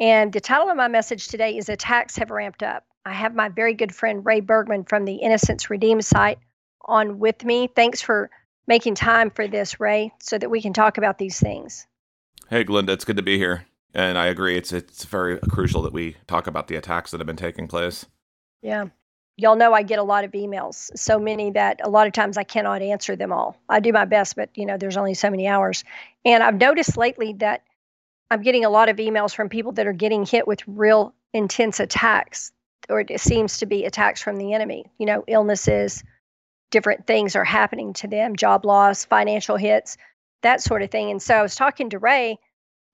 and the title of my message today is Attacks Have Ramped Up. I have my very good friend Ray Bergman from the Innocence Redeemed site on with me. Thanks for making time for this, Ray, so that we can talk about these things. Hey, Glenda, it's good to be here. And I agree, it's it's very crucial that we talk about the attacks that have been taking place. Yeah. Y'all know I get a lot of emails, so many that a lot of times I cannot answer them all. I do my best, but you know, there's only so many hours. And I've noticed lately that I'm getting a lot of emails from people that are getting hit with real intense attacks, or it seems to be attacks from the enemy. You know, illnesses, different things are happening to them, job loss, financial hits, that sort of thing. And so I was talking to Ray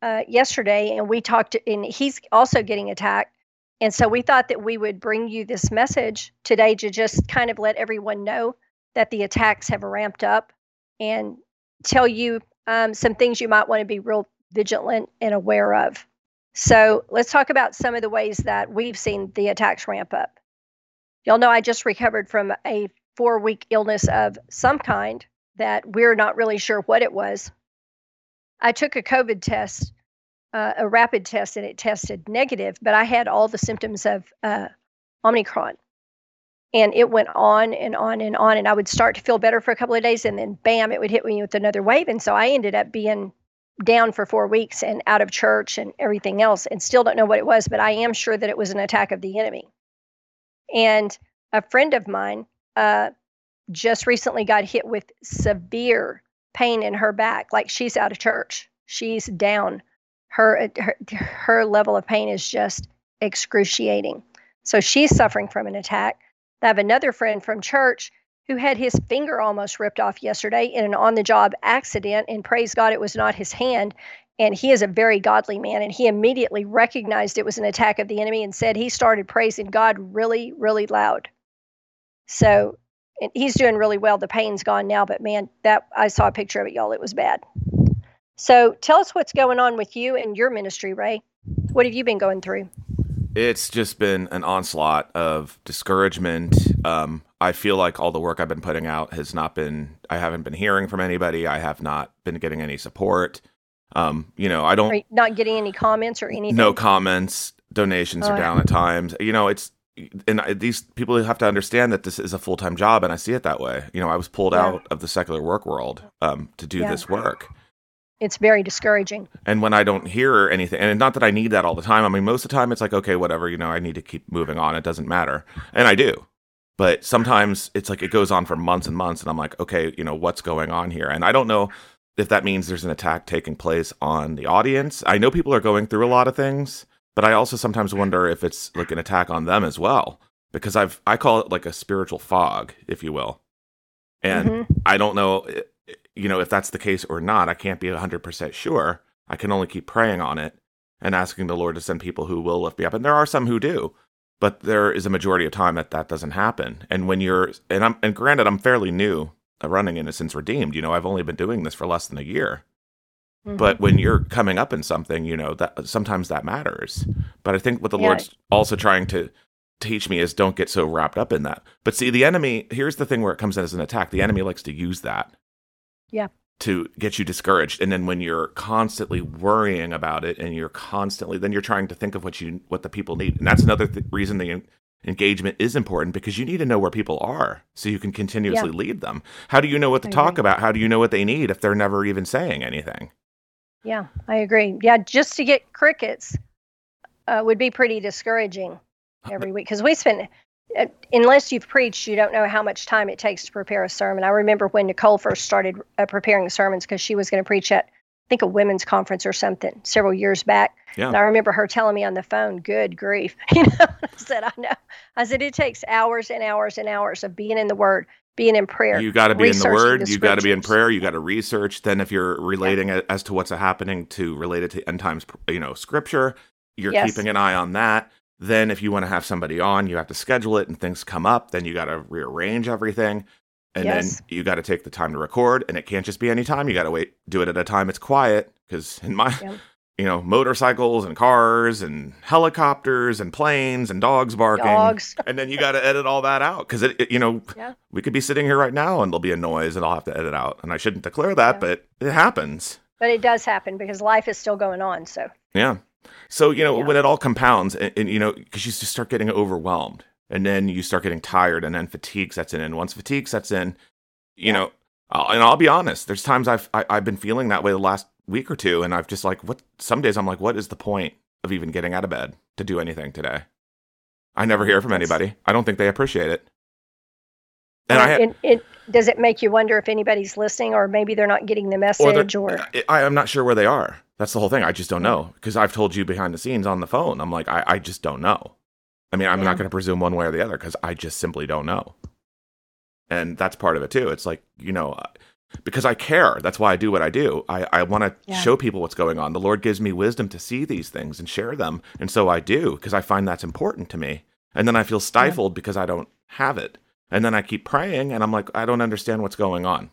uh, yesterday, and we talked, and he's also getting attacked. And so we thought that we would bring you this message today to just kind of let everyone know that the attacks have ramped up and tell you um, some things you might want to be real vigilant and aware of. So let's talk about some of the ways that we've seen the attacks ramp up. Y'all know I just recovered from a four week illness of some kind that we're not really sure what it was. I took a COVID test, uh, a rapid test, and it tested negative, but I had all the symptoms of uh, Omicron. And it went on and on and on. And I would start to feel better for a couple of days, and then bam, it would hit me with another wave. And so I ended up being down for four weeks and out of church and everything else, and still don't know what it was, but I am sure that it was an attack of the enemy. And a friend of mine uh, just recently got hit with severe pain in her back, like she's out of church. She's down. Her, her, her level of pain is just excruciating. So she's suffering from an attack. I have another friend from church who had his finger almost ripped off yesterday in an on the job accident. And praise God, it was not his hand. And he is a very godly man. And he immediately recognized it was an attack of the enemy and said he started praising God really, really loud. So he's doing really well. The pain's gone now, but man, that I saw a picture of it, y'all. It was bad. So tell us what's going on with you and your ministry, Ray. What have you been going through? It's just been an onslaught of discouragement. Um, I feel like all the work I've been putting out has not been, I haven't been hearing from anybody. I have not been getting any support. Um, you know, I don't. not getting any comments or anything? No comments. Donations oh, are down at times. You know, it's, and these people have to understand that this is a full time job, and I see it that way. You know, I was pulled yeah. out of the secular work world um, to do yeah. this work. It's very discouraging. And when I don't hear anything, and not that I need that all the time. I mean, most of the time it's like, okay, whatever. You know, I need to keep moving on. It doesn't matter, and I do. But sometimes it's like it goes on for months and months, and I'm like, okay, you know, what's going on here? And I don't know if that means there's an attack taking place on the audience. I know people are going through a lot of things but I also sometimes wonder if it's like an attack on them as well because I've I call it like a spiritual fog, if you will. And mm-hmm. I don't know you know if that's the case or not. I can't be 100% sure. I can only keep praying on it and asking the Lord to send people who will lift me up. And there are some who do, but there is a majority of time that that doesn't happen. And when you're and I'm and granted I'm fairly new running Innocence Redeemed, you know, I've only been doing this for less than a year. Mm-hmm. But when you're coming up in something, you know, that sometimes that matters. But I think what the yeah. Lord's also trying to teach me is don't get so wrapped up in that. But see, the enemy, here's the thing where it comes in as an attack. The enemy likes to use that. Yeah. To get you discouraged. And then when you're constantly worrying about it and you're constantly then you're trying to think of what you what the people need. And that's another th- reason the engagement is important because you need to know where people are so you can continuously yeah. lead them. How do you know what to I talk agree. about? How do you know what they need if they're never even saying anything? Yeah, I agree. Yeah, just to get crickets uh, would be pretty discouraging every week because we spend, unless you've preached, you don't know how much time it takes to prepare a sermon. I remember when Nicole first started uh, preparing sermons because she was going to preach at, I think, a women's conference or something several years back. Yeah. And I remember her telling me on the phone, "Good grief," you know. I said, "I know." I said it takes hours and hours and hours of being in the Word, being in prayer. You got to be in the word. The you got to be in prayer. You got to research. Then, if you're relating yeah. as to what's happening to related to end times, you know, scripture, you're Yes. keeping an eye on that. Then, if you want to have somebody on, you have to schedule it and things come up. Then you got to rearrange everything. And Yes. then you got to take the time to record. And it can't just be any time. You got to wait, do it at a time it's quiet. Because in my, Yeah. you know, motorcycles and cars and helicopters and planes and dogs barking. Dogs. And then you got to edit all that out. Because, it, it, you know, Yeah. we could be sitting here right now and there'll be a noise and I'll have to edit out. And I shouldn't declare that, Yeah. but it happens. But it does happen because life is still going on. So Yeah. So, you know, Yeah. when it all compounds and, and you know, because you just start getting overwhelmed and then you start getting tired and then fatigue sets in. And once fatigue sets in, you Yeah. know, I'll, and I'll be honest, there's times I've, I, I've been feeling that way the last week or two. And I've just like, what, some days I'm like, what is the point of even getting out of bed to do anything today? I never hear from anybody. I don't think they appreciate it. And Uh, I, had, it, it does it make you wonder if anybody's listening or maybe they're not getting the message they're- or, I, I- I'm not sure where they are. That's the whole thing. I just don't know because I've told you behind the scenes on the phone. I'm like, I, I just don't know. I mean, I'm Yeah. not going to presume one way or the other because I just simply don't know. And that's part of it too. It's like, you know, uh, because I care. That's why I do what I do. I, I want to Yeah. show people what's going on. The Lord gives me wisdom to see these things and share them. And so I do because I find that's important to me. And then I feel stifled because I don't have it. And then I keep praying and I'm like, I don't understand what's going on.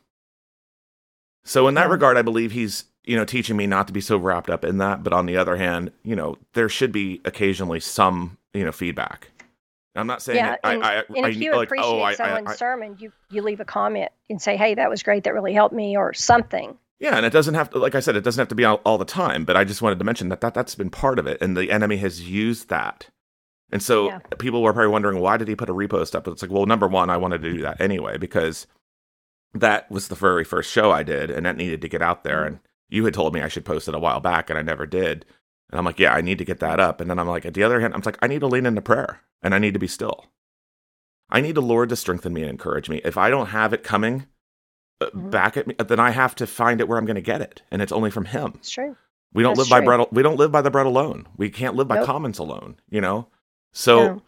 So in that regard, I believe he's, you know, teaching me not to be so wrapped up in that. But on the other hand, you know, there should be occasionally some, you know, feedback. I'm not saying yeah. I, and, I, and I, if you like, oh, appreciate oh, I, I, someone's I, sermon, you, you leave a comment and say, hey, that was great. That really helped me or something. Yeah, and it doesn't have to, like I said, it doesn't have to be all, all the time. But I just wanted to mention that, that that's been part of it, and the enemy has used that. And so Yeah. people were probably wondering why did he put a repost up? But it's like, well, number one, I wanted to do that anyway because that was the very first show I did, and that needed to get out there. Mm-hmm. And you had told me I should post it a while back, and I never did. And I'm like, yeah, I need to get that up. And then I'm like, at the other hand, I'm like, I need to lean into prayer, and I need to be still. I need the Lord to strengthen me and encourage me. If I don't have it coming uh, Mhm. back at me, then I have to find it where I'm going to get it, and it's only from Him. It's true. We don't That's live by bread. We don't live by the bread alone. We can't live by Nope. comments alone. You know. So, No.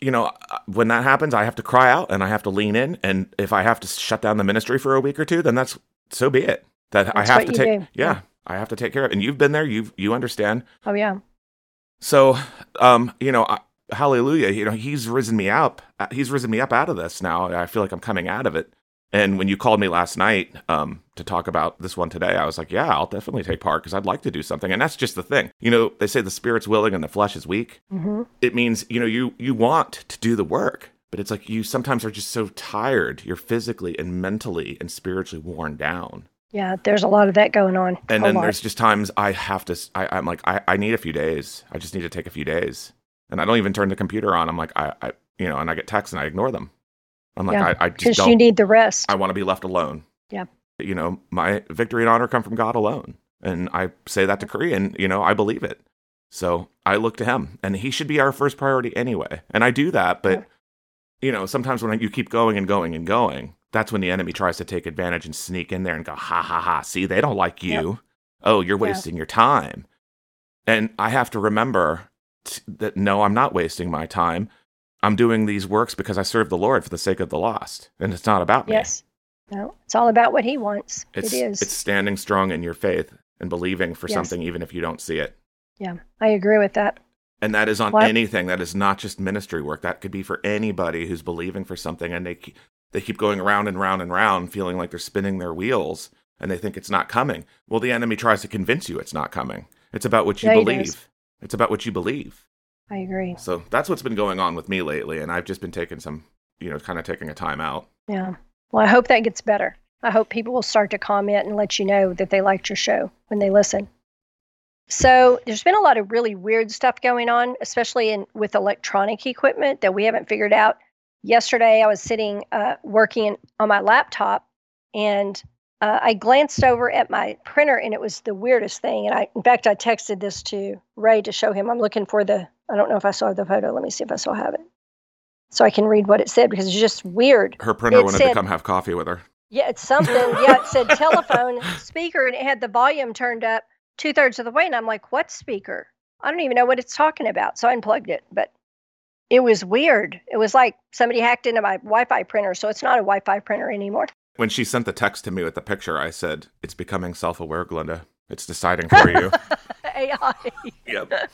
you know, uh, when that happens, I have to cry out and I have to lean in. And if I have to shut down the ministry for a week or two, then that's so be it. That That's I have to take. Yeah, Yeah. I have to take care of. And you've been there. You you understand. Oh, yeah. So, um, you know, I, hallelujah. You know, he's risen me up. Uh, He's risen me up out of this now. I feel like I'm coming out of it. And when you called me last night um, to talk about this one today, I was like, yeah, I'll definitely take part because I'd like to do something. And that's just the thing. You know, they say the spirit's willing and the flesh is weak. hmm It means, you know, you you want to do the work, but it's like you sometimes are just so tired. You're physically and mentally and spiritually worn down. Yeah. There's a lot of that going on. And then lot. there's just times I have to, I, I'm like, I, I need a few days. I just need to take a few days. And I don't even turn the computer on. I'm like, I, I you know, and I get texts and I ignore them. I'm like, Yeah, I, I just because don't, you need the rest. I want to be left alone. Yeah. You know, my victory and honor come from God alone. And I say that to Korea and, you know, I believe it. So I look to him and he should be our first priority anyway. And I do that. But, Yeah. you know, sometimes when you keep going and going and going, that's when the enemy tries to take advantage and sneak in there and go, ha ha ha. See, they don't like you. Yep. Oh, you're Yeah. wasting your time. And I have to remember t- that no, I'm not wasting my time. I'm doing these works because I serve the Lord for the sake of the lost. And it's not about me. yes. No, it's all about what he wants. It's, it is. it's standing strong in your faith and believing for Yes. something even if you don't see it. yeah. I agree with that. And that is on What? anything. That is not just ministry work. That could be for anybody who's believing for something and they they keep going around and round and round feeling like they're spinning their wheels and they think it's not coming. Well, the enemy tries to convince you it's not coming. It's about what you Yeah, believe. It's about what you believe. I agree. So that's what's been going on with me lately and I've just been taking some, you know, kind of taking a time out. Yeah. Well, I hope that gets better. I hope people will start to comment and let you know that they liked your show when they listen. So there's been a lot of really weird stuff going on, especially in with electronic equipment that we haven't figured out. Yesterday, I was sitting uh, working on my laptop, and uh, I glanced over at my printer, and it was the weirdest thing. And I, in fact, I texted this to Ray to show him. I'm looking for the. I don't know if I saw the photo. Let me see if I still have it, so I can read what it said because it's just weird. Her printer It wanted said- to come have coffee with her. Yeah, it's something. Yeah, it said telephone speaker and it had the volume turned up two thirds of the way. And I'm like, what speaker? I don't even know what it's talking about. So I unplugged it, but it was weird. It was like somebody hacked into my Wi Fi printer. So it's not a Wi Fi printer anymore. When she sent the text to me with the picture, I said, It's becoming self aware, Glenda. It's deciding for you. AI. Yep.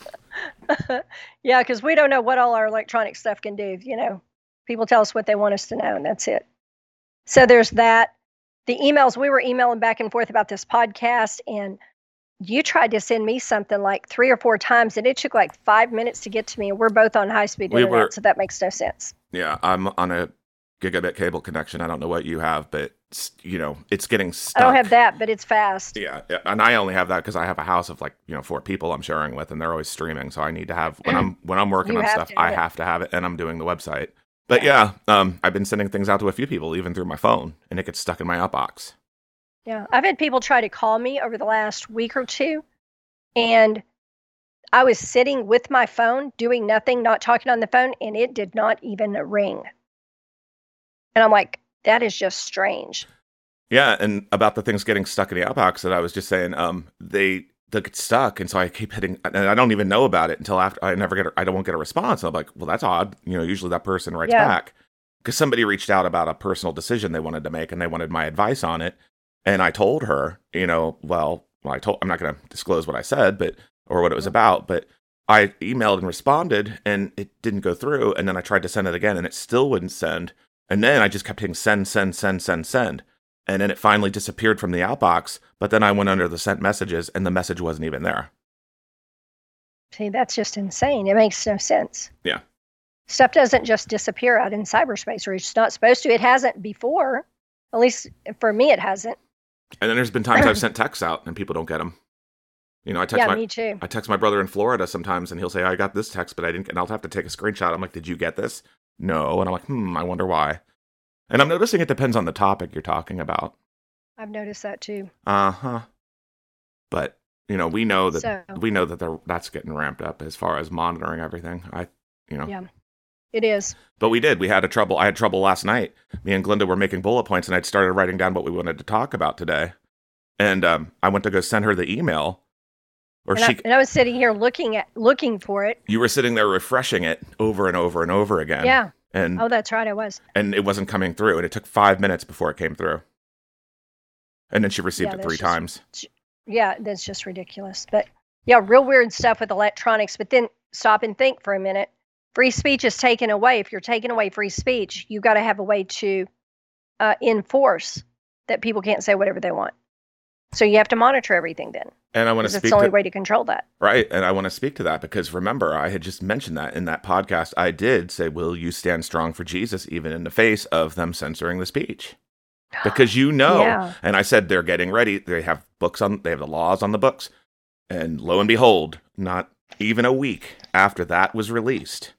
yeah, because we don't know what all our electronic stuff can do. You know, people tell us what they want us to know, and that's it. So there's that. The emails we were emailing back and forth about this podcast, and you tried to send me something like three or four times, and it took like five minutes to get to me. And we're both on high speed We internet, were- so that makes no sense. Yeah, I'm on a gigabit cable connection. I don't know what you have, but you know, it's getting stuck. I don't have that, but it's fast. Yeah, yeah, and I only have that because I have a house of like you know four people I'm sharing with, and they're always streaming. So I need to have when I'm when I'm working on stuff, I it. have to have it, and I'm doing the website. But yeah, um, I've been sending things out to a few people, even through my phone, and it gets stuck in my outbox. Yeah, I've had people try to call me over the last week or two, and I was sitting with my phone doing nothing, not talking on the phone, and it did not even ring. And I'm like, that is just strange. Yeah, and about the things getting stuck in the outbox that I was just saying, um, they they get stuck, and so I keep hitting, and I don't even know about it until after I never get, a, I don't get a response. I'm like, well, that's odd. You know, usually that person writes Yeah. back because somebody reached out about a personal decision they wanted to make, and they wanted my advice on it, and I told her, you know, well, well, I told, I'm not going to disclose what I said, but or what it was about, but I emailed and responded, and it didn't go through, and then I tried to send it again, and it still wouldn't send, and then I just kept hitting send, send, send, send, send and then it finally disappeared from the outbox. But then I went under the sent messages, and the message wasn't even there. See, that's just insane. It makes no sense. Yeah. Stuff doesn't just disappear out in cyberspace, or it's not supposed to. It hasn't before. At least for me, it hasn't. And then there's been times I've sent texts out and people don't get them. You know, I text Yeah, my me too. I text my brother in Florida sometimes, and he'll say, "I got this text, but I didn't." And I'll have to take a screenshot. I'm like, "Did you get this?" No, and I'm like, "Hmm, I wonder why." And I'm noticing it depends on the topic you're talking about. I've noticed that too. Uh huh. But you know, we know that So we know that they're, that's getting ramped up as far as monitoring everything. I, you know, Yeah. It is. But we did. We had a trouble. I had trouble last night. Me and Glenda were making bullet points, and I'd started writing down what we wanted to talk about today. And um, I went to go send her the email, or And, she. I, and I was sitting here looking at looking for it. you were sitting there refreshing it over and over and over again. yeah. And Oh, that's right. I was. and it wasn't coming through, and it took five minutes before it came through. And then she received Yeah, it three just- times. Yeah, that's just ridiculous. But yeah, real weird stuff with electronics. But then stop and think for a minute. Free speech is taken away. If you're taking away free speech, you've got to have a way to uh, enforce that people can't say whatever they want. So you have to monitor everything then, And I want to because it's the only to, way to control that. Right. And I want to speak to that because remember, I had just mentioned that in that podcast. I did say, Will you stand strong for Jesus even in the face of them censoring the speech? Because you know. Yeah. And I said, They're getting ready. They have books on, they have the laws on the books. And lo and behold, not even a week after that was released,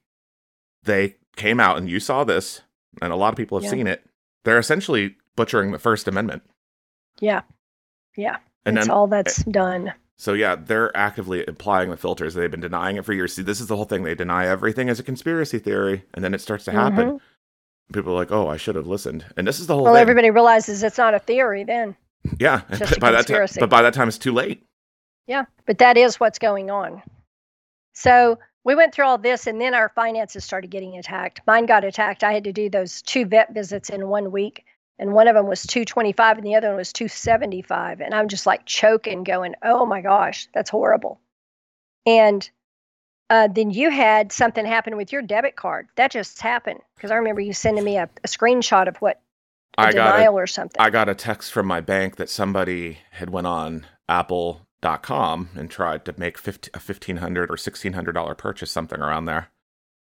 they came out, and you saw this, and a lot of people have Yeah. seen it. They're essentially butchering the First Amendment. Yeah, yeah. And that's then, all that's done. So yeah, they're actively applying the filters. They've been denying it for years. See, this is the whole thing. They deny everything as a conspiracy theory, and then it starts to happen. Mhm. People are like, "Oh, I should have listened." And this is the whole Well, thing. everybody realizes it's not a theory then. yeah, just by that time, but by that time, it's too late. Yeah, but that is what's going on. So we went through all this, and then our finances started getting attacked. Mine got attacked. I had to do those two vet visits in one week, and one of them was 225 and the other one was 275. And I'm just like choking, going, "Oh my gosh, that's horrible." And uh, then you had something happen with your debit card. That just happened because I remember you sending me a, a screenshot of what a I got a, denial or something. I got a text from my bank that somebody had went on Apple.com and tried to make 50, a fifteen hundred or sixteen hundred dollar purchase, something around there.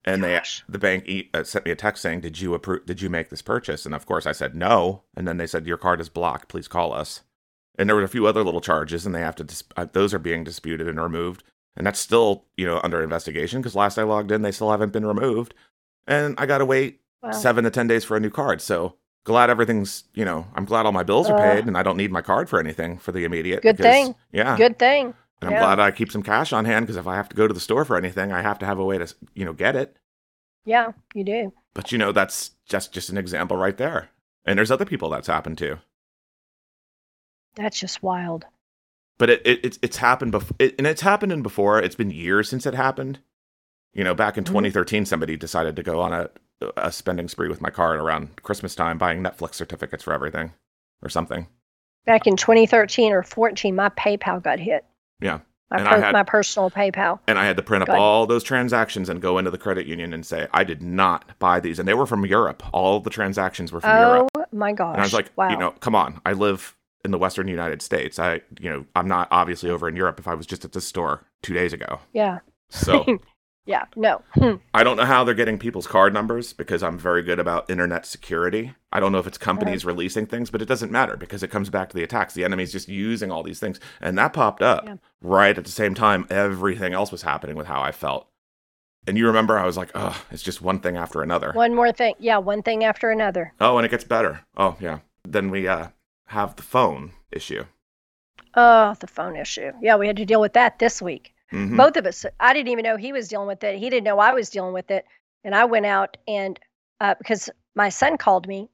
And Gosh. they, the bank e- uh, sent me a text saying, "Did you approve? Did you make this purchase?" And of course, I said no. And then they said, "Your card is blocked. Please call us." And there were a few other little charges, and they have to. Dis- uh, those are being disputed and removed, and that's still you know under investigation because last I logged in, they still haven't been removed, and I got to wait Wow. seven to ten days for a new card. So glad everything's you know I'm glad all my bills are Uh, paid and I don't need my card for anything for the immediate. Good because- thing. Yeah. Good thing. And I'm yeah. glad I keep some cash on hand because if I have to go to the store for anything, I have to have a way to you know get it. Yeah, you do. But you know that's just just an example right there. And there's other people that's happened to. That's just wild. But it, it it's it's happened before, it, and it's happened in before. It's been years since it happened. You know, back in Mhm. 2013, somebody decided to go on a a spending spree with my card around Christmas time, buying Netflix certificates for everything or something. Back in 2013 or 14, my PayPal got hit. Yeah. My, per- had- my personal PayPal. and I had to print up all those transactions and go into the credit union and say I did not buy these, and they were from Europe. All the transactions were from oh Europe, Oh my gosh! and I was like, wow. you know, come on, I live in the Western United States. I, you know, I'm not obviously over in Europe. If I was just at this store two days ago, yeah, so yeah, no. Hmm. I don't know how they're getting people's card numbers because I'm very good about internet security. I don't know if it's companies releasing things, but it doesn't matter because it comes back to the attacks. The enemy's just using all these things. And that popped up Yeah. right at the same time everything else was happening with how I felt. And you remember I was like, oh, it's just one thing after another. One more thing. Yeah, one thing after another. Oh, and it gets better. Oh, yeah. Then we uh, have the phone issue. Oh, the phone issue. Yeah, we had to deal with that this week. Mhm. Both of us. I didn't even know he was dealing with it. He didn't know I was dealing with it. And I went out and uh, because my son called me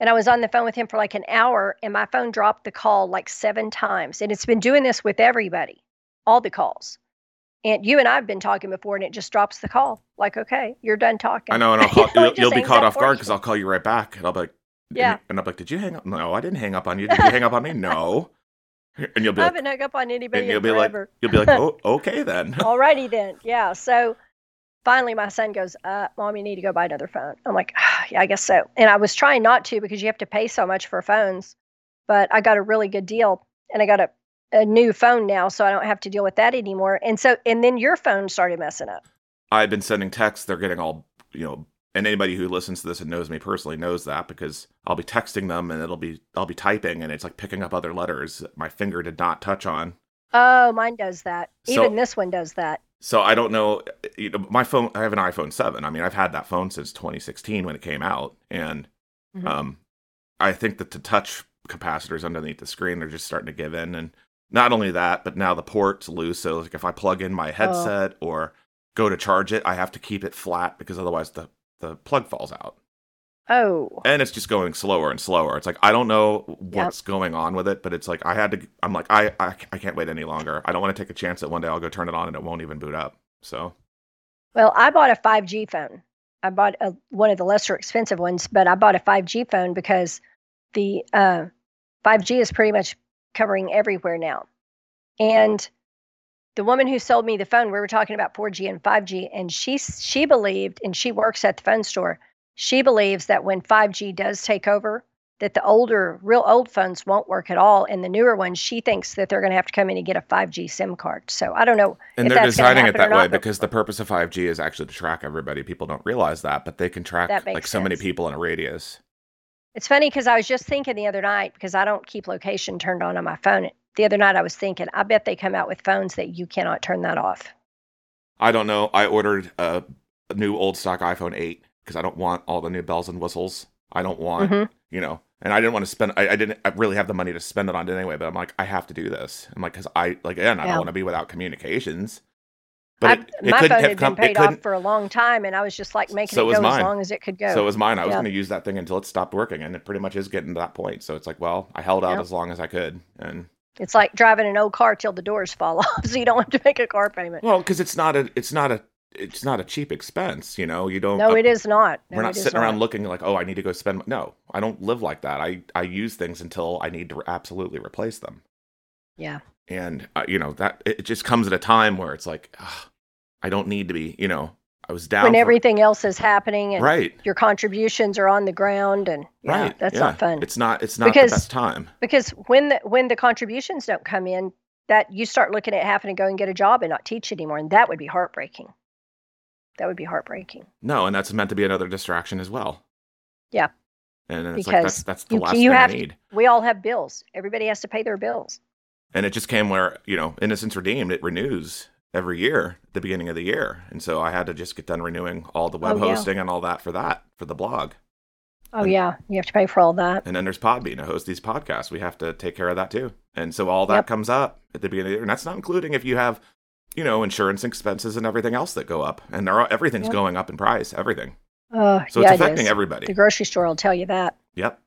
and I was on the phone with him for like an hour and my phone dropped the call like seven times. And it's been doing this with everybody, all the calls. And you and I have been talking before and it just drops the call. Like, okay, you're done talking. I know, and I'll call, you will be caught off guard because I'll call you right back, and I'll be like, Yeah. and I'll be like, did you hang up? No, I didn't hang up on you. Did you hang up on me? No. And you'll be I like, haven't hung up on anybody and you'll be like, forever. you'll be like, oh, okay then. Alrighty then. Yeah. So finally my son goes, uh, mom, you need to go buy another phone. I'm like, ah, yeah, I guess so. And I was trying not to because you have to pay so much for phones, but I got a really good deal and I got a, a new phone now, so I don't have to deal with that anymore. And so, and then your phone started messing up. I've been sending texts. They're getting all, you know, and anybody who listens to this and knows me personally knows that because I'll be texting them and it'll be, I'll be typing and it's like picking up other letters my finger did not touch on. Oh, mine does that. So- Even this one does that. So I don't know, you know, my phone, I have an iPhone 7. I mean, I've had that phone since 2016 when it came out. And Mhm. um, I think that the touch capacitors underneath the screen are just starting to give in. And not only that, but now the port's loose. So like if I plug in my headset or go to charge it, I have to keep it flat because otherwise the, the plug falls out. Oh, And it's just going slower and slower. It's like I don't know what's going on with it, but it's like I had to. I'm like I, I I can't wait any longer. I don't want to take a chance that one day I'll go turn it on and it won't even boot up. So Well, I bought a 5G phone. I bought a, one of the lesser expensive ones, but I bought a 5G phone because the uh, 5G is pretty much covering everywhere now. And the woman who sold me the phone, we were talking about 4G and 5G, and she she believed, and she works at the phone store. She believes that when 5G does take over, that the older, real old phones won't work at all, and the newer ones, she thinks that they're going to have to come in and get a 5G SIM card. So I don't know and if they're designing it that way because the purpose of 5G is actually to track everybody. People don't realize that, but they can track like so many people in a radius. It's funny because I was just thinking the other night because I don't keep location turned on on my phone. The other night I was thinking, I bet they come out with phones that you cannot turn that off. I don't know. I ordered a, a new old stock iPhone 8 because I don't want all the new bells and whistles. I don't want, Mhm. you know, and I didn't want to spend. I, I didn't I really have the money to spend it on it anyway. But I'm like, I have to do this. I'm like, because I like again, I Yeah. don't want to be without communications. But I, it, it my couldn't phone have had come. been paid off for a long time, and I was just like making So it go mine. as long as it could go. So it was mine. I was going to use that thing until it stopped working, and it pretty much is getting to that point. So it's like, well, I held out Yeah. as long as I could, and it's like driving an old car till the doors fall off, so you don't have to make a car payment. well, because it's not a, it's not a, it's not a cheap expense. You know, you don't. no, it is not. No, we're not sitting around not. looking like, oh, I need to go spend. No, I don't live like that. I I use things until I need to absolutely replace them, Yeah, and uh, you know that it just comes at a time where it's like, ugh, I don't need to be. You know, I was down. when everything else is happening and right, your contributions are on the ground, and yeah, right, that's yeah. not fun. It's not. It's not Because- the best time. because when the when the contributions don't come in that you start looking at having to go and get a job and not teach anymore and that would be heartbreaking that would be heartbreaking No, and that's meant to be another distraction as well. Yeah. And it's like that's that's the you- last you thing have I need. we all have bills everybody has to pay their bills And it just came where, you know, Innocence Redeemed, it renews every year at the beginning of the year. And so I had to just get done renewing all the web Oh, yeah. hosting and all that for that, for the blog. oh And- yeah you have to pay for all that And then there's Podbean to host these podcasts. We have to take care of that too. And so all that Yep. comes up at the beginning of the year. And that's not including if you have, you know, insurance expenses and everything else that go up. And there are, everything's Yep. going up in price, everything. uh, So yeah, it's affecting is. everybody. the grocery store will tell you that Yep.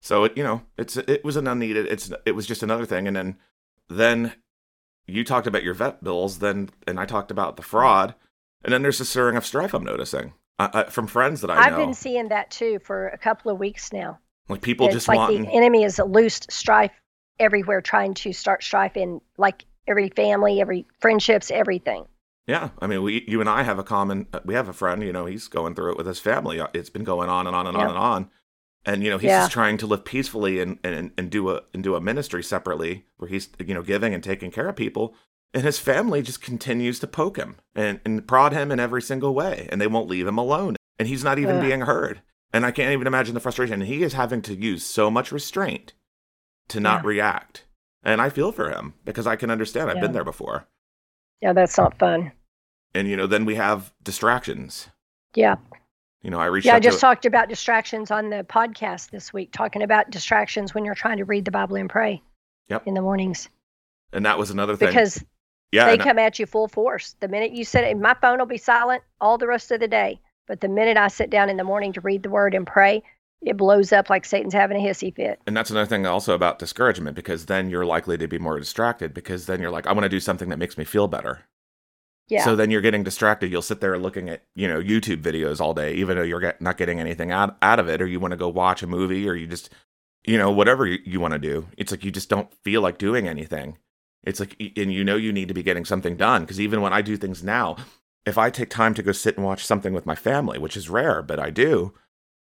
So it, you know, it's it was an unneeded. It's it was just another thing, and then then you talked about your vet bills, then and I talked about the fraud, and then there's a stirring of strife I'm noticing uh, uh, from friends that I i've know. been seeing that too for a couple of weeks now like people it's just like wanting. the enemy is a loosed strife everywhere trying to start strife in like every family, every friendships, everything. Yeah, I mean, we, you and I have a common. We have a friend. You know, he's going through it with his family. It's been going on and on and on and on. And you know, he's yeah. just trying to live peacefully and, and and do a and do a ministry separately, where he's you know giving and taking care of people. And his family just continues to poke him and, and prod him in every single way, and they won't leave him alone. And he's not even Ugh. being heard. And I can't even imagine the frustration. He is having to use so much restraint to not yeah. react. And I feel for him because I can understand. I've yeah. been there before. Yeah, that's not fun. And you know, then we have distractions. Yeah. You know, I reached. Yeah, I just to... talked about distractions on the podcast this week, talking about distractions when you're trying to read the Bible and pray. Yep. In the mornings. And that was another thing. Because yeah, they come I... at you full force. The minute you sit, it, my phone will be silent all the rest of the day. But the minute I sit down in the morning to read the Word and pray, it blows up like Satan's having a hissy fit. And that's another thing also about discouragement because then you're likely to be more distracted because then you're like, I want to do something that makes me feel better. Yeah. So then you're getting distracted. You'll sit there looking at, you know, YouTube videos all day, even though you're get, not getting anything out, out of it, or you want to go watch a movie, or you just, you know, whatever you, you want to do. It's like you just don't feel like doing anything. It's like, and you know, you need to be getting something done. Because even when I do things now, if I take time to go sit and watch something with my family, which is rare, but I do,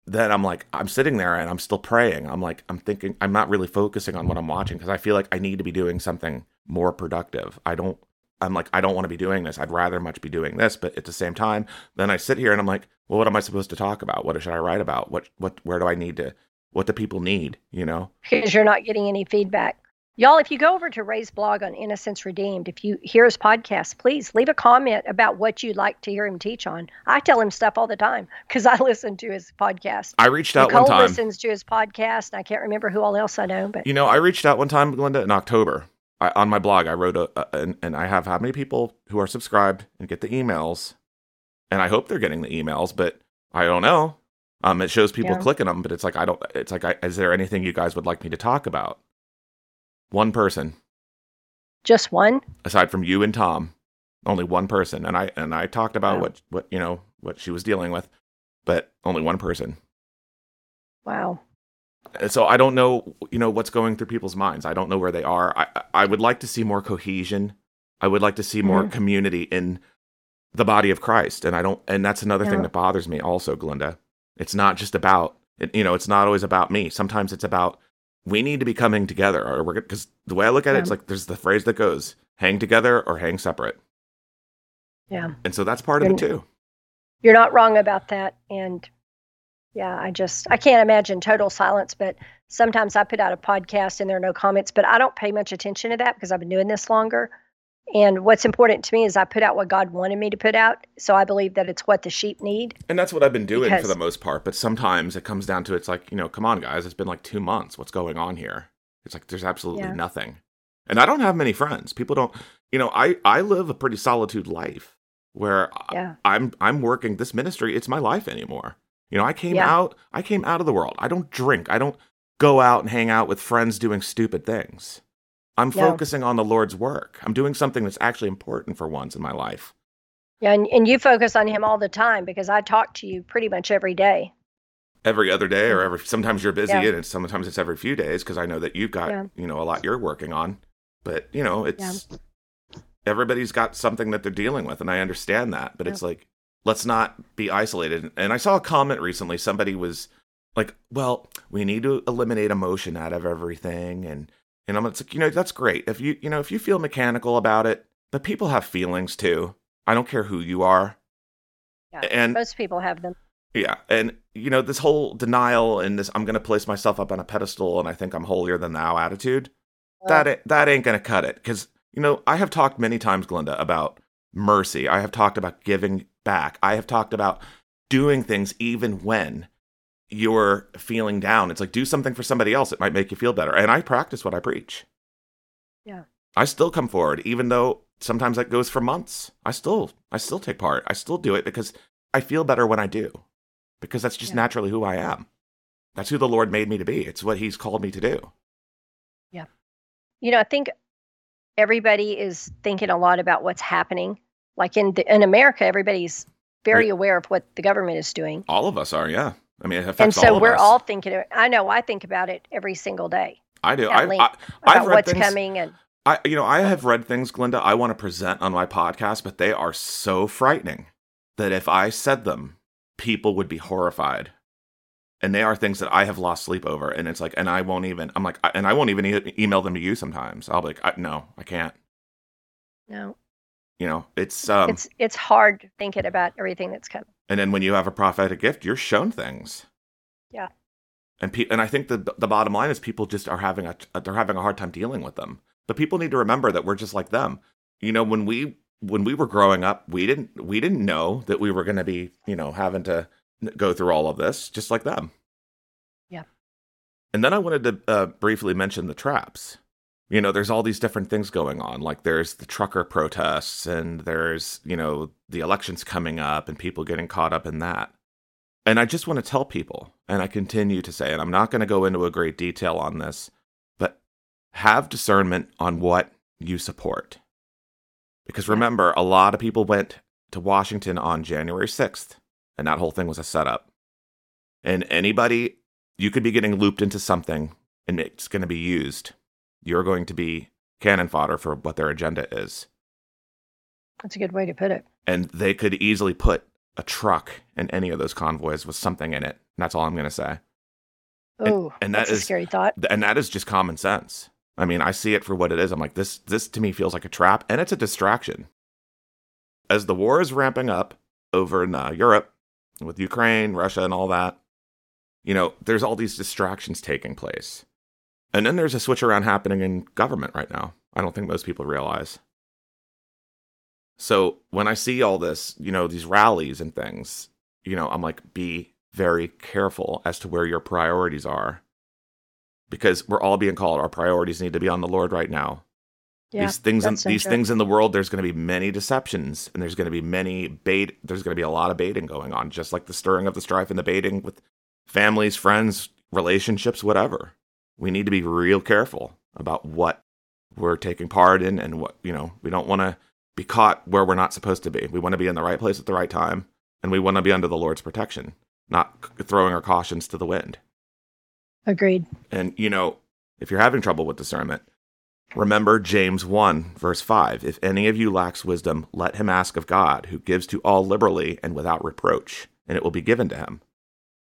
then I'm like, I'm sitting there and I'm still praying. I'm like, I'm thinking, I'm not really focusing on what I'm watching because I feel like I need to be doing something more productive. I don't, I'm like, I don't want to be doing this. I'd rather much be doing this. But at the same time, then I sit here and I'm like, well, what am I supposed to talk about? What should I write about? What, what, where do I need to, what do people need? You know? Because you're not getting any feedback. Y'all, if you go over to Ray's blog on Innocence Redeemed, if you hear his podcast, please leave a comment about what you'd like to hear him teach on. I tell him stuff all the time because I listen to his podcast. I reached out Nicole one time. listens to his podcast, and I can't remember who all else I know. But you know, I reached out one time, Glenda, in October. I, on my blog, I wrote a, a and, and I have how many people who are subscribed and get the emails, and I hope they're getting the emails, but I don't know. Um, it shows people yeah. clicking them, but it's like I don't. It's like, I, is there anything you guys would like me to talk about? One person. Just one? Aside from you and Tom. Only one person. And I and I talked about wow. what what you know, what she was dealing with, but only one person. Wow. So I don't know, you know, what's going through people's minds. I don't know where they are. I I would like to see more cohesion. I would like to see more mm-hmm. community in the body of Christ. And I don't and that's another yeah. thing that bothers me also, Glenda. It's not just about you know, it's not always about me. Sometimes it's about we need to be coming together or we're because the way I look at yeah. it, it's like there's the phrase that goes hang together or hang separate. Yeah. And so that's part you're, of it too. You're not wrong about that. And yeah, I just I can't imagine total silence, but sometimes I put out a podcast and there are no comments, but I don't pay much attention to that because I've been doing this longer. And what's important to me is I put out what God wanted me to put out. So I believe that it's what the sheep need. And that's what I've been doing because, for the most part. But sometimes it comes down to it's like, you know, come on, guys, it's been like two months. What's going on here? It's like there's absolutely yeah. nothing. And I don't have many friends. People don't, you know, I, I live a pretty solitude life where yeah. I, am I'm working this ministry. It's my life anymore. You know, I came yeah. out, I came out of the world. I don't drink. I don't go out and hang out with friends doing stupid things. I'm focusing on the Lord's work. I'm doing something that's actually important for once in my life. Yeah, and, and you focus on him all the time because I talk to you pretty much every day. Every other day, or every sometimes you're busy, yeah. and it's, sometimes it's every few days because I know that you've got yeah. you know a lot you're working on. But you know, it's everybody's got something that they're dealing with, and I understand that. But it's like let's not be isolated. And I saw a comment recently. Somebody was like, "Well, we need to eliminate emotion out of everything," and and I'm like, you know, that's great. If you, you know, if you feel mechanical about it, but people have feelings too. I don't care who you are. Yeah, and most people have them. Yeah, and you know, this whole denial and this I'm going to place myself up on a pedestal and I think I'm holier than thou attitude. That that ain't going to cut it because you know I have talked many times, Glenda, about mercy. I have talked about giving back. I have talked about doing things even when you're feeling down. It's like do something for somebody else. It might make you feel better. And I practice what I preach. Yeah. I still come forward even though sometimes that goes for months. I still I still take part. I still do it because I feel better when I do. Because that's just yeah. naturally who I am. That's who the Lord made me to be. It's what he's called me to do. Yeah. You know, I think everybody is thinking a lot about what's happening. Like in the, in America, everybody's very right. aware of what the government is doing. All of us are, yeah. I mean, it affects and so all we're us. all thinking. Of, I know. I think about it every single day. I do. I, I, about what's things, coming and I you know, I have read things, Glenda, I want to present on my podcast, but they are so frightening that if I said them, people would be horrified. And they are things that I have lost sleep over. And it's like, and I won't even, I'm like, and I won't even e- email them to you sometimes. I'll be like, I, no, I can't. No. You know, it's, um, it's, it's hard thinking about everything that's coming. And then when you have a prophetic gift, you're shown things. Yeah. And pe- and I think the the bottom line is people just are having a they're having a hard time dealing with them. But people need to remember that we're just like them. You know, when we when we were growing up, we didn't we didn't know that we were going to be, you know, having to go through all of this just like them. Yeah. And then I wanted to uh, briefly mention the traps. You know, there's all these different things going on. Like there's the trucker protests and there's, you know, the elections coming up and people getting caught up in that. And I just want to tell people, and I continue to say, and I'm not going to go into a great detail on this, but have discernment on what you support. Because remember, a lot of people went to Washington on January 6th, and that whole thing was a setup. And anybody, you could be getting looped into something, and it's going to be used. You're going to be cannon fodder for what their agenda is. That's a good way to put it. And they could easily put a truck in any of those convoys with something in it. And that's all I'm going to say. Oh, and, and that is a scary thought. And that is just common sense. I mean, I see it for what it is. I'm like, this, this to me feels like a trap, and it's a distraction. As the war is ramping up over in uh, Europe with Ukraine, Russia, and all that, you know, there's all these distractions taking place. And then there's a switch around happening in government right now. I don't think most people realize. So when I see all this, you know, these rallies and things, you know, I'm like, be very careful as to where your priorities are. Because we're all being called. Our priorities need to be on the Lord right now. Yeah, these things in, these things in the world, there's going to be many deceptions and there's going to be many bait. There's going to be a lot of baiting going on, just like the stirring of the strife and the baiting with families, friends, relationships, whatever. We need to be real careful about what we're taking part in and what, you know, we don't want to be caught where we're not supposed to be. We want to be in the right place at the right time, and we want to be under the Lord's protection, not throwing our cautions to the wind. Agreed. And, you know, if you're having trouble with discernment, remember James 1, verse 5. If any of you lacks wisdom, let him ask of God, who gives to all liberally and without reproach, and it will be given to him.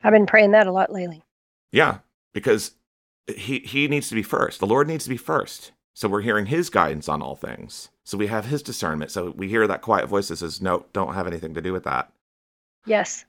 I've been praying that a lot lately. Yeah, because he, he needs to be first. The Lord needs to be first. So we're hearing his guidance on all things. So we have his discernment. So we hear that quiet voice that says, no, don't have anything to do with that. Yes.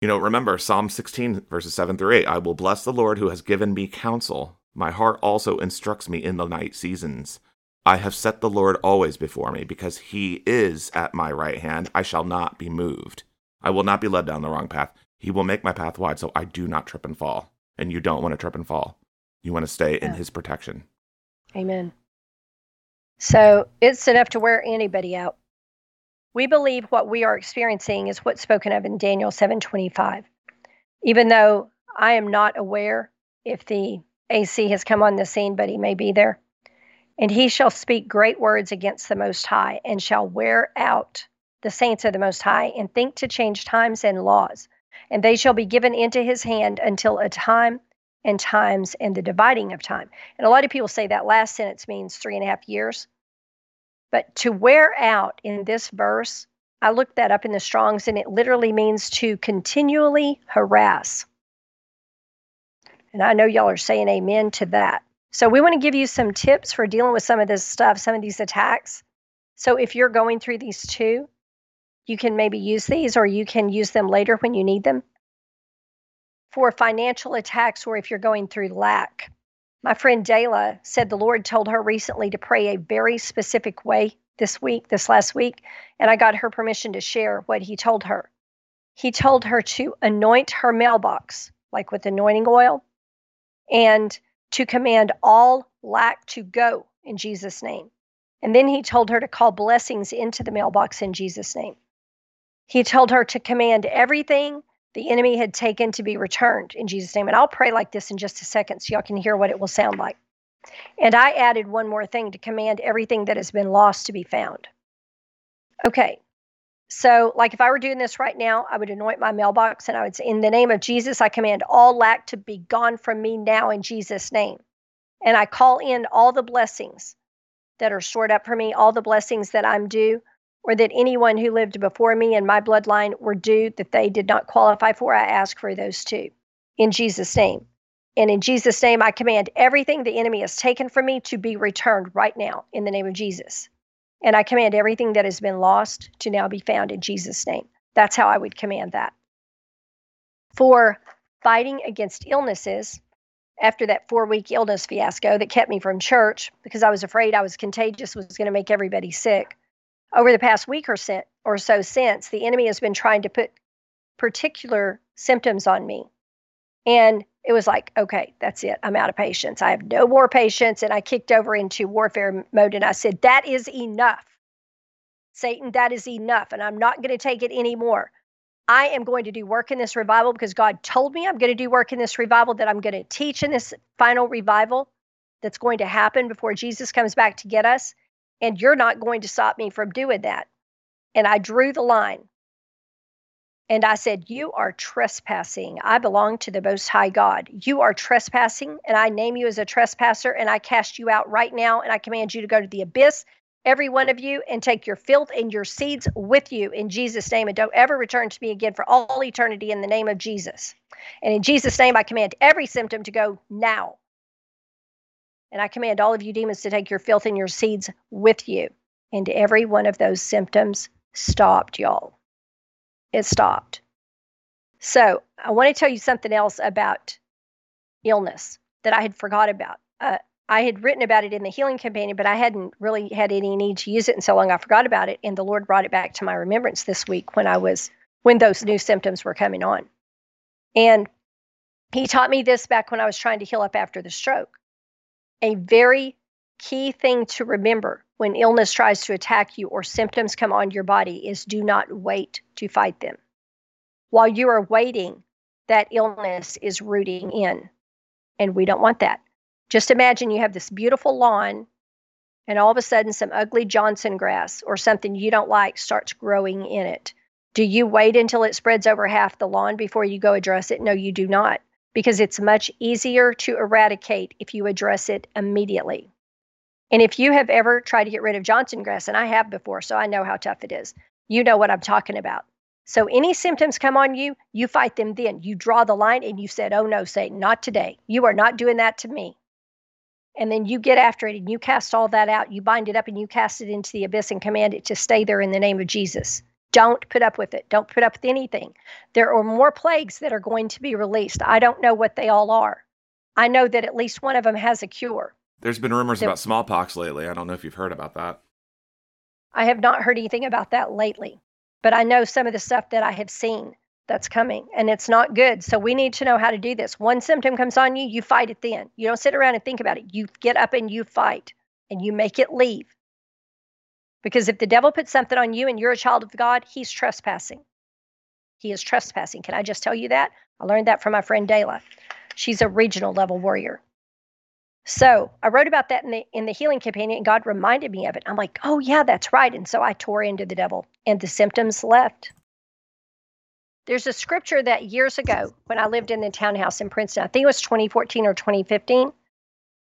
You know, remember Psalm 16, verses 7 through 8 I will bless the Lord who has given me counsel. My heart also instructs me in the night seasons. I have set the Lord always before me, because he is at my right hand. I shall not be moved. I will not be led down the wrong path. He will make my path wide so I do not trip and fall. And you don't want to trip and fall. You want to stay in his protection. Amen. So it's enough to wear anybody out. We believe what we are experiencing is what's spoken of in Daniel 7:25. Even though I am not aware if the AC has come on the scene, but he may be there. And he shall speak great words against the Most High, and shall wear out the saints of the Most High, and think to change times and laws. And they shall be given into his hand until a time and times and the dividing of time. And a lot of people say that last sentence means three and a half years. But to wear out in this verse, I looked that up in the Strongs, and it literally means to continually harass. And I know y'all are saying amen to that. So, we want to give you some tips for dealing with some of this stuff, some of these attacks. So, if you're going through these too, you can maybe use these or you can use them later when you need them for financial attacks or if you're going through lack. My friend Dayla said the Lord told her recently to pray a very specific way this week, this last week, and I got her permission to share what he told her. He told her to anoint her mailbox, like with anointing oil, and to command all lack to go in Jesus' name. And then he told her to call blessings into the mailbox in Jesus' name. He told her to command everything the enemy had taken to be returned in Jesus' name. And I'll pray like this in just a second so y'all can hear what it will sound like. And I added one more thing to command everything that has been lost to be found. Okay. So, like if I were doing this right now, I would anoint my mailbox and I would say, In the name of Jesus, I command all lack to be gone from me now in Jesus' name. And I call in all the blessings that are stored up for me, all the blessings that I'm due, or that anyone who lived before me in my bloodline were due that they did not qualify for, I ask for those too. In Jesus' name. And in Jesus' name, I command everything the enemy has taken from me to be returned right now in the name of Jesus. And I command everything that has been lost to now be found in Jesus' name. That's how I would command that. For fighting against illnesses, after that four week illness fiasco that kept me from church because I was afraid I was contagious, was going to make everybody sick. Over the past week or, or so since, the enemy has been trying to put particular symptoms on me. And it was like, okay, that's it. I'm out of patience. I have no more patience. And I kicked over into warfare mode and I said, that is enough. Satan, that is enough. And I'm not going to take it anymore. I am going to do work in this revival because God told me I'm going to do work in this revival, that I'm going to teach in this final revival that's going to happen before Jesus comes back to get us. And you're not going to stop me from doing that. And I drew the line. And I said, You are trespassing. I belong to the Most High God. You are trespassing, and I name you as a trespasser, and I cast you out right now, and I command you to go to the abyss every one of you, and take your filth and your seeds with you in Jesus' name, and don't ever return to me again for all eternity in the name of Jesus. And in Jesus' name, I command every symptom to go now. And I command all of you demons to take your filth and your seeds with you. And every one of those symptoms stopped, y'all. It stopped. So I want to tell you something else about illness that I had forgot about. Uh, I had written about it in the healing companion, but I hadn't really had any need to use it, and so long I forgot about it. And the Lord brought it back to my remembrance this week when I was when those new symptoms were coming on. And he taught me this back when I was trying to heal up after the stroke. A very key thing to remember when illness tries to attack you or symptoms come on your body is do not wait to fight them. While you are waiting, that illness is rooting in. And we don't want that. Just imagine you have this beautiful lawn, and all of a sudden, some ugly Johnson grass or something you don't like starts growing in it. Do you wait until it spreads over half the lawn before you go address it? No, you do not, because it's much easier to eradicate if you address it immediately. And if you have ever tried to get rid of Johnson grass, and I have before, so I know how tough it is, you know what I'm talking about. So any symptoms come on you, you fight them then. You draw the line and you said, Oh no, Satan, not today. You are not doing that to me and then you get after it and you cast all that out. You bind it up and you cast it into the abyss and command it to stay there in the name of Jesus. Don't put up with it. Don't put up with anything. There are more plagues that are going to be released. I don't know what they all are. I know that at least one of them has a cure. There's been rumors about smallpox lately. I don't know if you've heard about that. I have not heard anything about that lately, but I know some of the stuff that I have seen that's coming and it's not good. So we need to know how to do this. One symptom comes on you, you fight it then. You don't sit around and think about it. You get up and you fight and you make it leave. Because if the devil puts something on you and you're a child of God, he's trespassing. He is trespassing. Can I just tell you that? I learned that from my friend Dayla. She's a regional level warrior. So I wrote about that in the in the healing companion, and God reminded me of it. I'm like, oh yeah, that's right. And so I tore into the devil, and the symptoms left. There's a scripture that years ago, when I lived in the townhouse in Princeton, I think it was 2014 or 2015,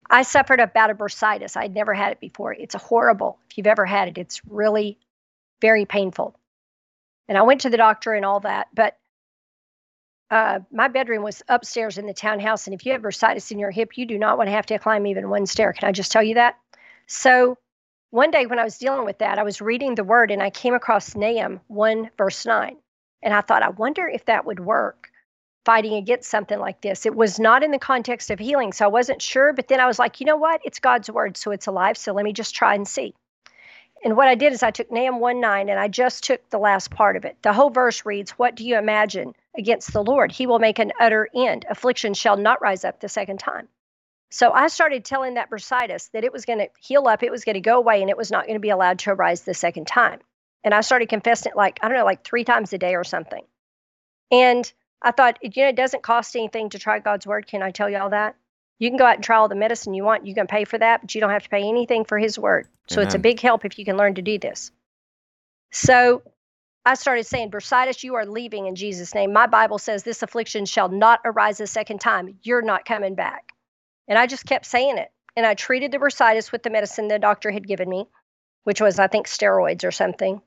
I suffered a bout of bursitis. I'd never had it before. It's horrible. If you've ever had it, it's really very painful. And I went to the doctor and all that, but uh, my bedroom was upstairs in the townhouse. And if you have bursitis in your hip, you do not want to have to climb even one stair. Can I just tell you that? So one day when I was dealing with that, I was reading the word and I came across Nahum 1, verse 9. And I thought, I wonder if that would work fighting against something like this. It was not in the context of healing, so I wasn't sure. But then I was like, you know what? It's God's word, so it's alive. So let me just try and see. And what I did is I took Nahum 1 9 and I just took the last part of it. The whole verse reads, What do you imagine against the Lord? He will make an utter end. Affliction shall not rise up the second time. So I started telling that bursitis that it was going to heal up, it was going to go away, and it was not going to be allowed to arise the second time. And I started confessing it like, I don't know, like three times a day or something. And I thought, you know, it doesn't cost anything to try God's word. Can I tell you all that? You can go out and try all the medicine you want. You can pay for that, but you don't have to pay anything for his word. So Amen. it's a big help if you can learn to do this. So I started saying, Bursitis, you are leaving in Jesus' name. My Bible says this affliction shall not arise a second time. You're not coming back. And I just kept saying it and I treated the bursitis with the medicine the doctor had given me, which was, I think, steroids or something.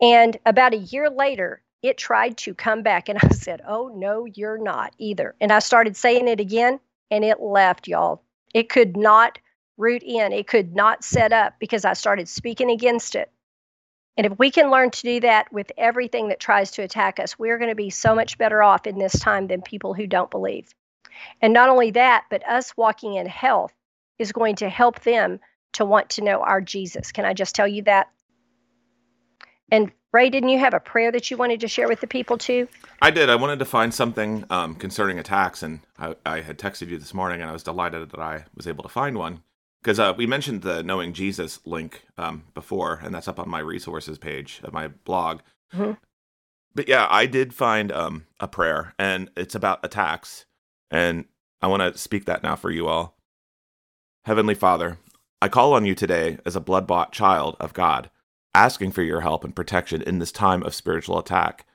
And about a year later, it tried to come back. And I said, Oh, no, you're not either. And I started saying it again, and it left, y'all. It could not root in, it could not set up because I started speaking against it. And if we can learn to do that with everything that tries to attack us, we're going to be so much better off in this time than people who don't believe. And not only that, but us walking in health is going to help them to want to know our Jesus. Can I just tell you that? And Ray, didn't you have a prayer that you wanted to share with the people too? I did. I wanted to find something um, concerning attacks, and I, I, had texted you this morning, and I was delighted that I was able to find one because uh, we mentioned the Knowing Jesus link um, before, and that's up on my resources page of my blog. Mm-hmm. But yeah, I did find um, a prayer, and it's about attacks, and I want to speak that now for you all. Heavenly Father, I call on you today as a blood bought child of God asking for your help and protection in this time of spiritual attack.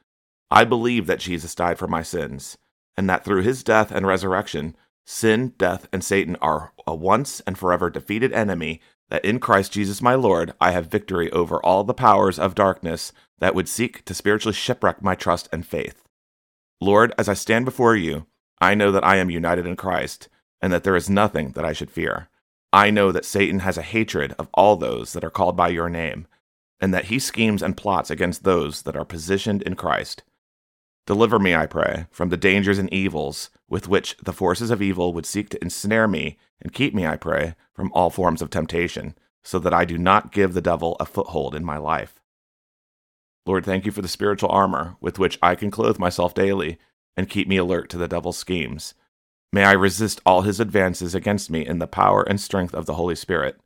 I believe that Jesus died for my sins, and that through his death and resurrection, sin, death, and Satan are a once and forever defeated enemy, that in Christ Jesus my Lord I have victory over all the powers of darkness that would seek to spiritually shipwreck my trust and faith. Lord, as I stand before you, I know that I am united in Christ, and that there is nothing that I should fear. I know that Satan has a hatred of all those that are called by your name and that he schemes and plots against those that are positioned in Christ. Deliver me, I pray, from the dangers and evils with which the forces of evil would seek to ensnare me, and keep me, I pray, from all forms of temptation, so that I do not give the devil a foothold in my life. Lord, thank you for the spiritual armor with which I can clothe myself daily and keep me alert to the devil's schemes. May I resist all his advances against me in the power and strength of the Holy Spirit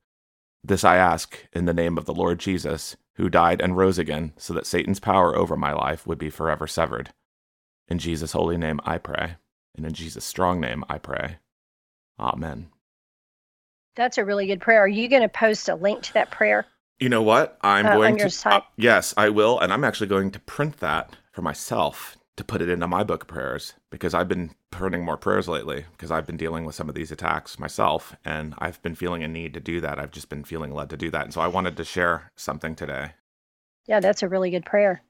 this I ask in the name of the Lord Jesus, who died and rose again, so that Satan's power over my life would be forever severed. In Jesus' holy name I pray, and in Jesus' strong name I pray. Amen. That's a really good prayer. Are you going to post a link to that prayer? You know what? I'm uh, going to. Uh, yes, I will, and I'm actually going to print that for myself to put it into my book of prayers because I've been printing more prayers lately because I've been dealing with some of these attacks myself and I've been feeling a need to do that. I've just been feeling led to do that. And so I wanted to share something today. Yeah, that's a really good prayer.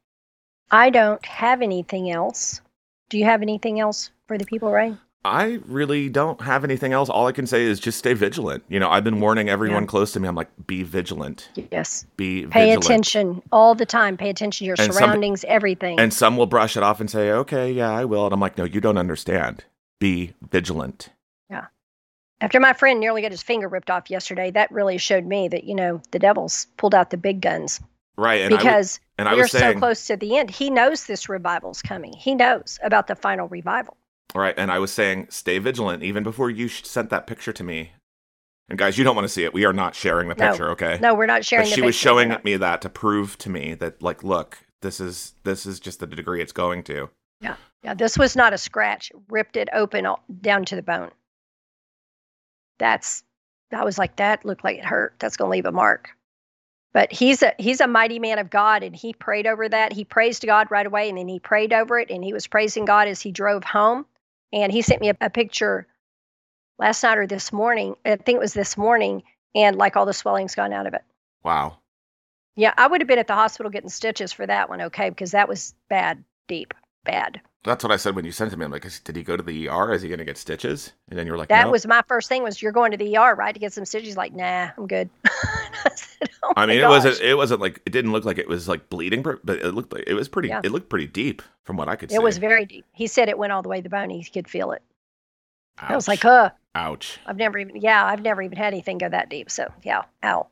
I don't have anything else. Do you have anything else for the people, Ray? I really don't have anything else. All I can say is just stay vigilant. You know, I've been warning everyone yeah. close to me. I'm like, be vigilant. Yes. Be vigilant. Pay vigilant. attention all the time. Pay attention to your and surroundings, some, everything. And some will brush it off and say, okay, yeah, I will. And I'm like, no, you don't understand. Be vigilant. Yeah. After my friend nearly got his finger ripped off yesterday, that really showed me that, you know, the devil's pulled out the big guns. Right. And because I and we're saying, so close to the end. He knows this revival's coming. He knows about the final revival. All right, and I was saying, stay vigilant even before you sent that picture to me. And guys, you don't want to see it. We are not sharing the picture, no. okay? No, we're not sharing. But she was showing me that to prove to me that, like, look, this is this is just the degree it's going to. Yeah, yeah. This was not a scratch. Ripped it open down to the bone. That's. I was like, that looked like it hurt. That's going to leave a mark. But he's a he's a mighty man of God, and he prayed over that. He praised God right away, and then he prayed over it, and he was praising God as he drove home and he sent me a, a picture last night or this morning. I think it was this morning, and like all the swelling's gone out of it. Wow. Yeah, I would have been at the hospital getting stitches for that one, okay, because that was bad, deep, bad. That's what I said when you sent it to me. I'm like, did he go to the ER? Is he going to get stitches? And then you're like, that no. was my first thing was you're going to the ER, right, to get some stitches. like, nah, I'm good. I, said, oh I mean, it wasn't. It wasn't like it didn't look like it was like bleeding, but it looked like it was pretty. Yeah. It looked pretty deep from what I could it see. It was very deep. He said it went all the way to the bone. He could feel it. Ouch. I was like, huh. Ouch. I've never even. Yeah, I've never even had anything go that deep. So yeah, ow.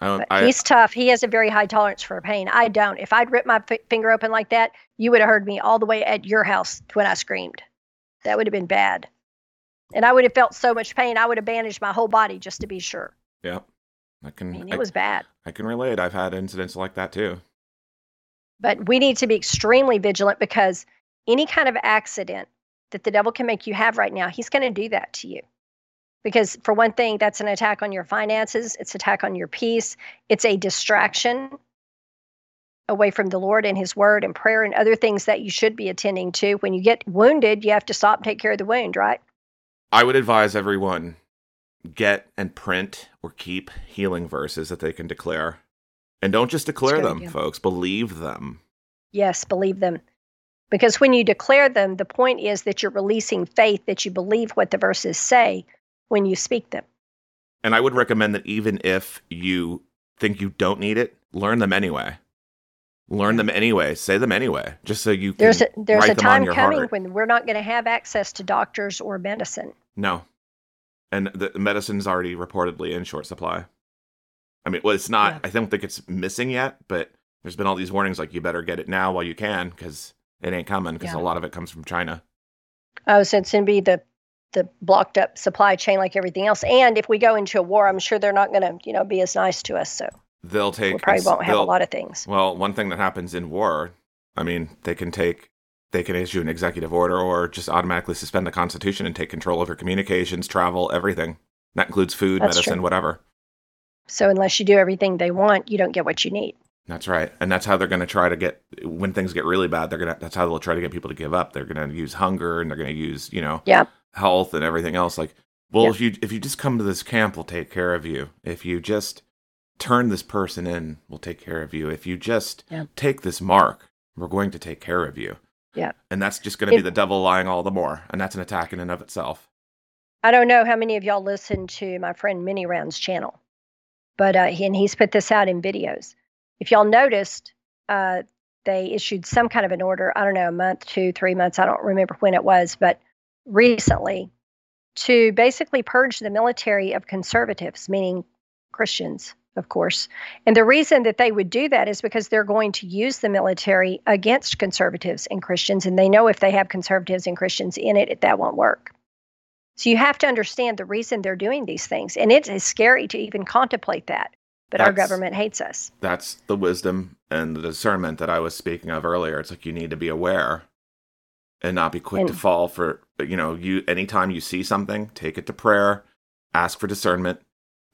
I I, he's tough. He has a very high tolerance for pain. I don't. If I'd ripped my f- finger open like that, you would have heard me all the way at your house when I screamed. That would have been bad. And I would have felt so much pain, I would have bandaged my whole body just to be sure. Yeah. I can. I mean, it I, was bad. I can relate. I've had incidents like that too. But we need to be extremely vigilant because any kind of accident that the devil can make you have right now, he's going to do that to you because for one thing that's an attack on your finances it's attack on your peace it's a distraction away from the lord and his word and prayer and other things that you should be attending to when you get wounded you have to stop and take care of the wound right i would advise everyone get and print or keep healing verses that they can declare. And don't just declare them, folks, believe them. Yes, believe them. Because when you declare them, the point is that you're releasing faith that you believe what the verses say when you speak them. And I would recommend that even if you think you don't need it, learn them anyway. Learn them anyway. Say them anyway, just so you there's a, there's a time coming heart. when we're not going to have access to doctors or medicine. No, and the medicine's already reportedly in short supply. I mean, well, it's not. Yeah. I don't think it's missing yet, but there's been all these warnings like you better get it now while you can because it ain't coming because yeah. a lot of it comes from China. Oh, so it's going to be the the blocked up supply chain like everything else. And if we go into a war, I'm sure they're not going to you know be as nice to us. So they'll take. We probably won't have a lot of things. Well, one thing that happens in war, I mean, they can take they can issue an executive order or just automatically suspend the Constitution and take control over communications, travel, everything. That includes food, That's medicine, true. whatever. So unless you do everything they want, you don't get what you need. That's right, and that's how they're going to try to get when things get really bad. They're gonna that's how they'll try to get people to give up. They're going to use hunger and they're going to use you know yeah. Health and everything else. Like, well, if you if you just come to this camp, we'll take care of you. If you just turn this person in, we'll take care of you. If you just yeah. take this mark, we're going to take care of you. Yeah, and that's just going to be the devil lying all the more, and that's an attack in and of itself. I don't know how many of y'all listen to my friend Mini Round's channel, but uh, he, and he's put this out in videos if y'all noticed, uh, they issued some kind of an order, I don't know, a month, two, three months, I don't remember when it was, but recently to basically purge the military of conservatives, meaning Christians, of course. And the reason that they would do that is because they're going to use the military against conservatives and Christians. And they know if they have conservatives and Christians in it, that won't work. So you have to understand the reason they're doing these things. And it is scary to even contemplate that but that's, our government hates us. That's the wisdom and the discernment that I was speaking of earlier. It's like you need to be aware and not be quick and, to fall for you know, you anytime you see something, take it to prayer, ask for discernment.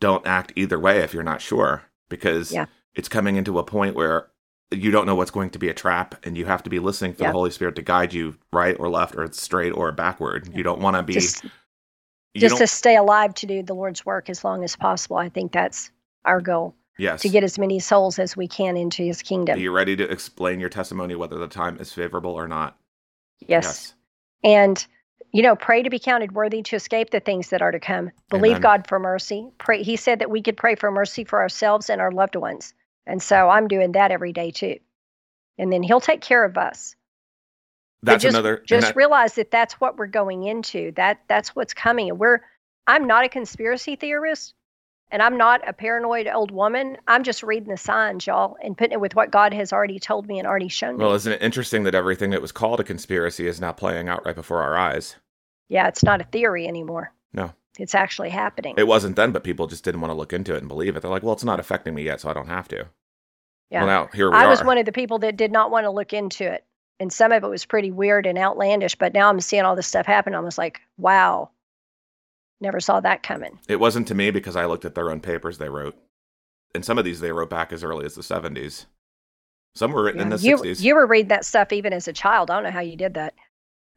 Don't act either way if you're not sure because yeah. it's coming into a point where you don't know what's going to be a trap and you have to be listening for yeah. the Holy Spirit to guide you right or left or straight or backward. Yeah. You don't want to be just, just to stay alive to do the Lord's work as long as possible. I think that's our goal. Yes. To get as many souls as we can into his kingdom. Are you ready to explain your testimony whether the time is favorable or not? Yes. yes. And you know, pray to be counted worthy to escape the things that are to come. Believe Amen. God for mercy. Pray he said that we could pray for mercy for ourselves and our loved ones. And so I'm doing that every day too. And then he'll take care of us. That's just, another just that, realize that that's what we're going into. That that's what's coming. And we're I'm not a conspiracy theorist, and I'm not a paranoid old woman. I'm just reading the signs, y'all, and putting it with what God has already told me and already shown me. Well, isn't it interesting that everything that was called a conspiracy is now playing out right before our eyes? Yeah, it's not a theory anymore. No. It's actually happening. It wasn't then, but people just didn't want to look into it and believe it. They're like, well, it's not affecting me yet, so I don't have to. Yeah. Well, now here we I are. was one of the people that did not want to look into it. And some of it was pretty weird and outlandish, but now I'm seeing all this stuff happen. I'm was like, wow, Never saw that coming. It wasn't to me because I looked at their own papers they wrote. And some of these they wrote back as early as the 70s. Some were written yeah, in the you, 60s. You were reading that stuff even as a child. I don't know how you did that.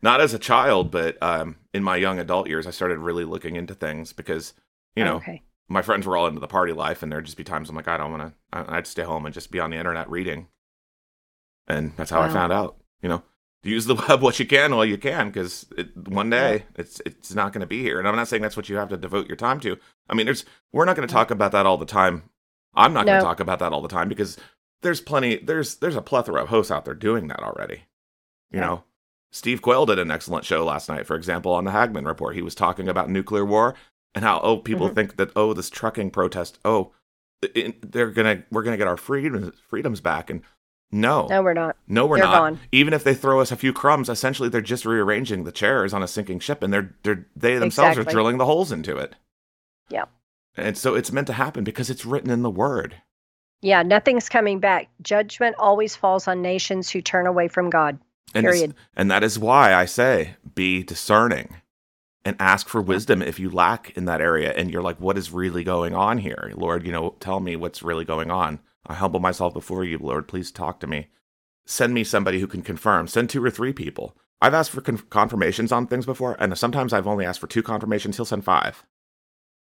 Not as a child, but um, in my young adult years, I started really looking into things because, you know, okay. my friends were all into the party life, and there'd just be times I'm like, I don't want to, I'd stay home and just be on the internet reading. And that's how wow. I found out, you know use the web what you can while you can because one day yeah. it's it's not going to be here and i'm not saying that's what you have to devote your time to i mean there's we're not going to talk about that all the time i'm not no. going to talk about that all the time because there's plenty there's there's a plethora of hosts out there doing that already you yeah. know steve quayle did an excellent show last night for example on the hagmann report he was talking about nuclear war and how oh people mm-hmm. think that oh this trucking protest oh it, they're gonna we're gonna get our freedoms freedoms back and no. No, we're not. No, we're they're not. Gone. Even if they throw us a few crumbs, essentially they're just rearranging the chairs on a sinking ship and they're they're they themselves exactly. are drilling the holes into it. Yeah. And so it's meant to happen because it's written in the word. Yeah, nothing's coming back. Judgment always falls on nations who turn away from God. Period. And, and that is why I say be discerning and ask for wisdom if you lack in that area and you're like, what is really going on here? Lord, you know, tell me what's really going on. I humble myself before you, Lord. Please talk to me. Send me somebody who can confirm. Send two or three people. I've asked for con- confirmations on things before, and sometimes I've only asked for two confirmations. He'll send five.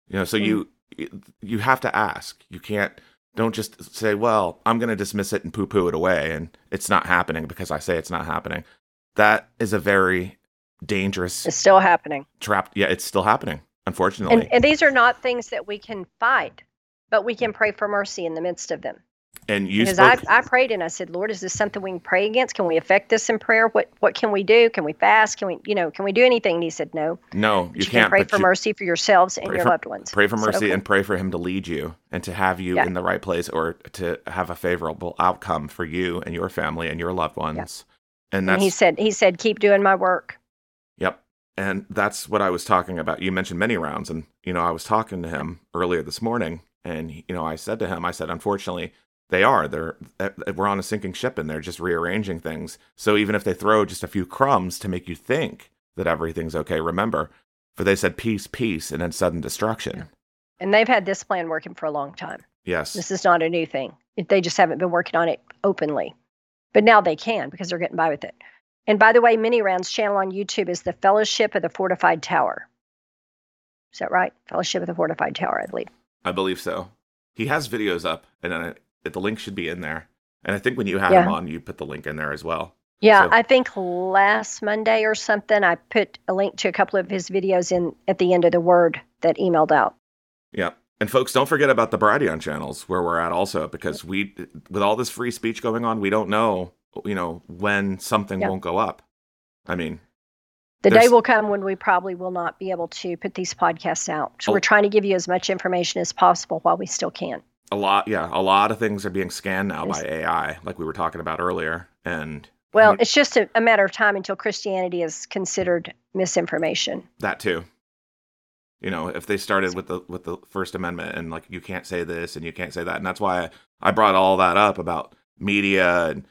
You know, so you mm. you have to ask. You can't don't just say, "Well, I'm going to dismiss it and poo-poo it away and it's not happening because I say it's not happening." That is a very dangerous It's still happening. Trapped. Yeah, it's still happening, unfortunately. And, and these are not things that we can fight, but we can pray for mercy in the midst of them. And you because spoke I, I prayed and I said, Lord, is this something we can pray against? Can we affect this in prayer? What what can we do? Can we fast? Can we, you know, can we do anything? And he said, No. No, you, can can't pray for you- mercy for yourselves and your for- loved ones. Pray for mercy "Okay." and pray for him to lead you and to have you Yeah. in the right place or to have a favorable outcome for you and your family and your loved ones. And And that's he said, he said, keep doing my work. Yep. And that's what I was talking about. You mentioned many rounds and you know, I was talking to him earlier this morning and you know, I said to him, I said unfortunately they are. They're uh, we're on a sinking ship and they're just rearranging things. So even if they throw just a few crumbs to make you think that everything's okay, remember, for they said peace, peace and then sudden destruction. Yeah. And they've had this plan working for a long time. Yes. This is not a new thing. They just haven't been working on it openly. But now they can because they're getting by with it. And by the way, Mini Rounds channel on YouTube is the Fellowship of the Fortified Tower. Is that right? Fellowship of the Fortified Tower, I believe. I believe so. He has videos up, and it, the link should be in there. And I think when you had Yeah. him on, you put the link in there as well. Yeah, So- I think last Monday or something, I put a link to a couple of his videos in at the end of the word that emailed out. Yeah. And folks, don't forget about the Brighteon channels where we're at also, because we, with all this free speech going on, we don't know, you know, when something Yeah. won't go up. I mean, The day will come when we probably will not be able to put these podcasts out. So Oh. we're trying to give you as much information as possible while we still can. A lot, yeah, a lot of things are being scanned now by AI, like we were talking about earlier. And Well, you- it's just a, a matter of time until Christianity is considered misinformation. that too. You know, if they started with the with the First Amendment and like you can't say this and you can't say that, and that's why I brought all that up about media and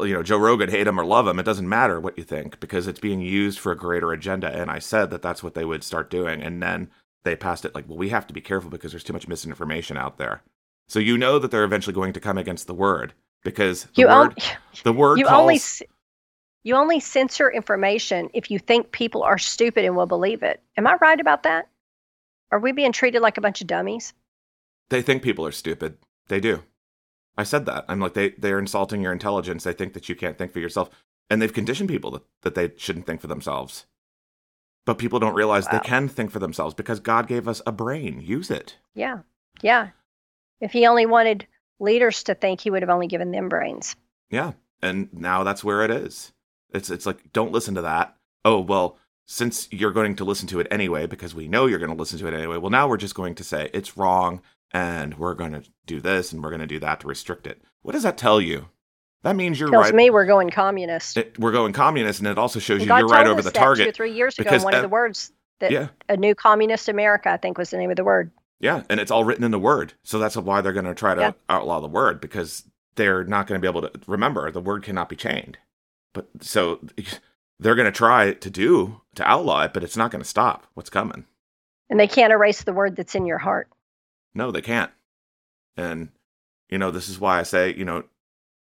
you know Joe Rogan, hate him or love him, it doesn't matter what you think because it's being used for a greater agenda. And I said that that's what they would start doing, and then they passed it like, well, we have to be careful because there's too much misinformation out there. So you know that they're eventually going to come against the word because the You, word on- the word you calls, only s- you only censor information if you think people are stupid and will believe it. Am I right about that? Are we being treated like a bunch of dummies? they think people are stupid. They do. I said that. I'm like they they're insulting your intelligence. They think that you can't think for yourself, and they've conditioned people that, that they shouldn't think for themselves. But people don't realize Wow. they can think for themselves because God gave us a brain. Use it. Yeah, yeah. If he only wanted leaders to think, he would have only given them brains. Yeah, and now that's where it is. It's it's like don't listen to that. Oh well, since you're going to listen to it anyway, because we know you're going to listen to it anyway. Well, now we're just going to say it's wrong, and we're going to do this and we're going to do that to restrict it. What does that tell you? That means you're Tells right. me we're going communist. it, we're going communist, and it also shows And you God you're right over the that Two or target. three years ago, one uh, of the words that Yeah, a new communist America, I think, was the name of the word. Yeah, and it's all written in the word, so that's why they're going to try to Yeah. outlaw the word because they're not going to be able to remember the word cannot be chained. But so they're going to try to do to outlaw it, but it's not going to stop what's coming. And they can't erase the word that's in your heart. No, they can't. And you know, this is why I say, you know,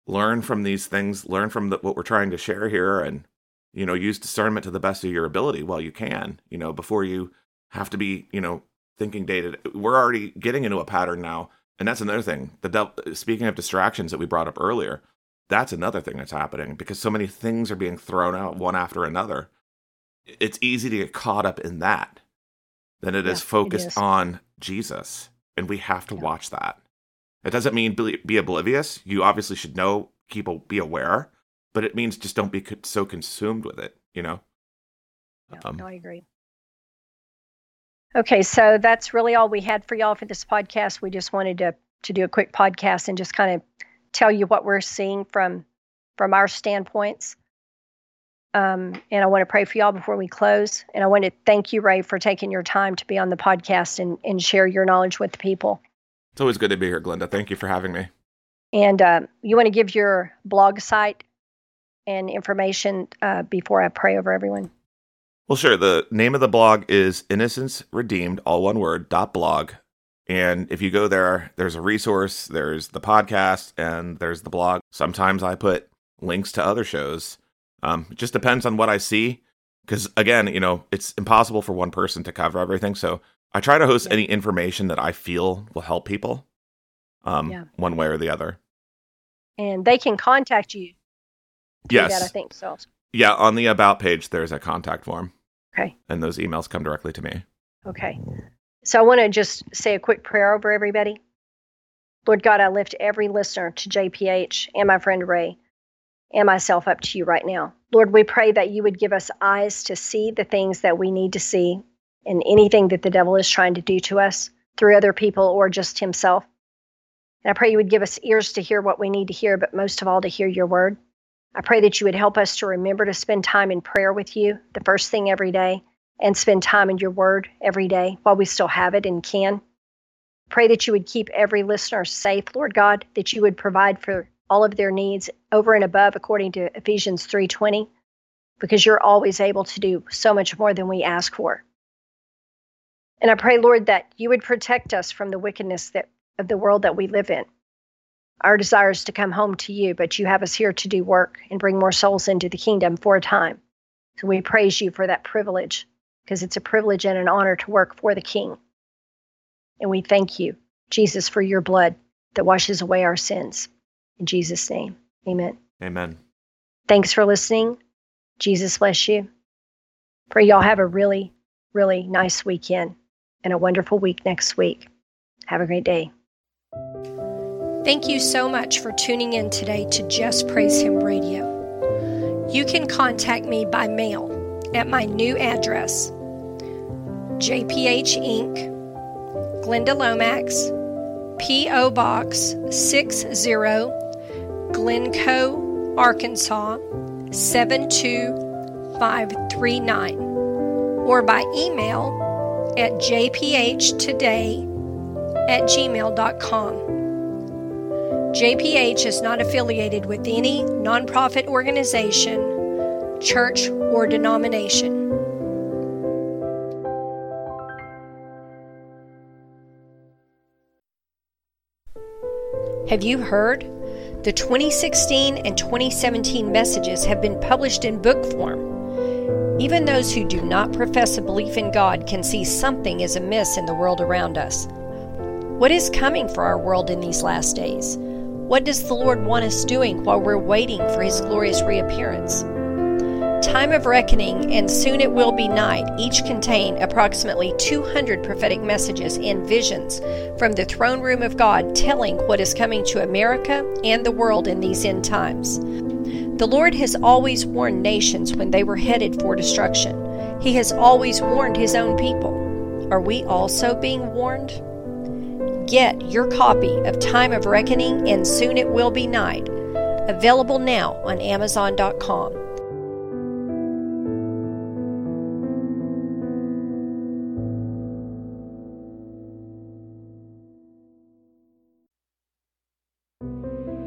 learn from these things, learn from the, what we're trying to share here, and you know, use discernment to the best of your ability while you can. You know, before you have to be, you know, thinking dated. We're already getting into a pattern now, and that's another thing. The speaking of distractions that we brought up earlier, that's another thing that's happening because so many things are being thrown out one after another. It's easy to get caught up in that than it Yeah, is focused is. on Jesus, and we have to Yeah. watch that. It doesn't mean be, be oblivious. You obviously should know, keep a, be aware, but it means just don't be co- so consumed with it. You know. Yeah, Um, no, I agree. Okay, so that's really all we had for y'all for this podcast. We just wanted to to do a quick podcast and just kind of tell you what we're seeing from from our standpoints. Um, and I want to pray for y'all before we close. And I want to thank you, Ray, for taking your time to be on the podcast and, and share your knowledge with the people. It's always good to be here, Glenda. Thank you for having me. And uh, you want to give your blog site and information uh, before I pray over everyone. Well, sure. The name of the blog is Innocence Redeemed, all one word, dot blog. And if you go there, there's a resource, there's the podcast, and there's the blog. Sometimes I put links to other shows. Um, it just depends on what I see. Because again, you know, it's impossible for one person to cover everything. So I try to host Yeah. any information that I feel will help people, um, Yeah. one way or the other. And they can contact you. Yes, That I think so. yeah. On the about page, there's a contact form, Okay. and those emails come directly to me. Okay. So I want to just say a quick prayer over everybody. Lord God, I lift every listener to JPH and my friend Ray and myself up to you right now. Lord, we pray that you would give us eyes to see the things that we need to see and anything that the devil is trying to do to us through other people or just himself. And I pray you would give us ears to hear what we need to hear, but most of all, to hear your word. I pray that you would help us to remember to spend time in prayer with you the first thing every day and spend time in your word every day while we still have it and can. Pray that you would keep every listener safe, Lord God, that you would provide for all of their needs over and above according to Ephesians 3:20 because you're always able to do so much more than we ask for. And I pray, Lord, that you would protect us from the wickedness that, of the world that we live in. Our desire is to come home to you, but you have us here to do work and bring more souls into the kingdom for a time. So we praise you for that privilege because it's a privilege and an honor to work for the King. And we thank you, Jesus, for your blood that washes away our sins. In Jesus' name, amen. Amen. Thanks for listening. Jesus bless you. Pray y'all have a really, really nice weekend and a wonderful week next week. Have a great day. Thank you so much for tuning in today to Just Praise Him Radio. You can contact me by mail at my new address JPH Inc., Glenda Lomax, P.O. Box 60, Glencoe, Arkansas 72539, or by email at jphtoday at gmail.com. JPH is not affiliated with any nonprofit organization, church, or denomination. Have you heard? The 2016 and 2017 messages have been published in book form. Even those who do not profess a belief in God can see something is amiss in the world around us. What is coming for our world in these last days? What does the Lord want us doing while we're waiting for His glorious reappearance? Time of Reckoning and Soon It Will Be Night each contain approximately 200 prophetic messages and visions from the throne room of God telling what is coming to America and the world in these end times. The Lord has always warned nations when they were headed for destruction. He has always warned His own people. Are we also being warned? Get your copy of Time of Reckoning and Soon It Will Be Night, available now on Amazon.com.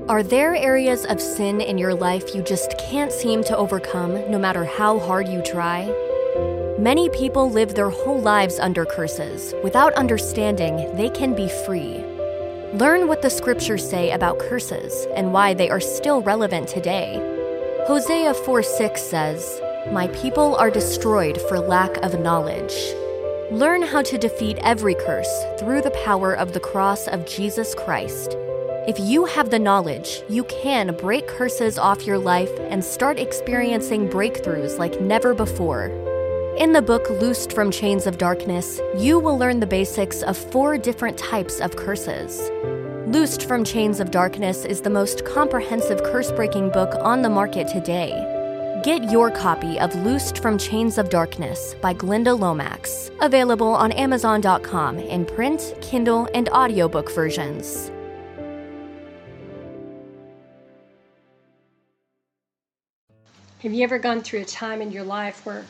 Are there areas of sin in your life you just can't seem to overcome, no matter how hard you try? Many people live their whole lives under curses without understanding they can be free. Learn what the scriptures say about curses and why they are still relevant today. Hosea 4 6 says, My people are destroyed for lack of knowledge. Learn how to defeat every curse through the power of the cross of Jesus Christ. If you have the knowledge, you can break curses off your life and start experiencing breakthroughs like never before. In the book Loosed from Chains of Darkness, you will learn the basics of four different types of curses. Loosed from Chains of Darkness is the most comprehensive curse breaking book on the market today. Get your copy of Loosed from Chains of Darkness by Glenda Lomax, available on Amazon.com in print, Kindle, and audiobook versions. Have you ever gone through a time in your life where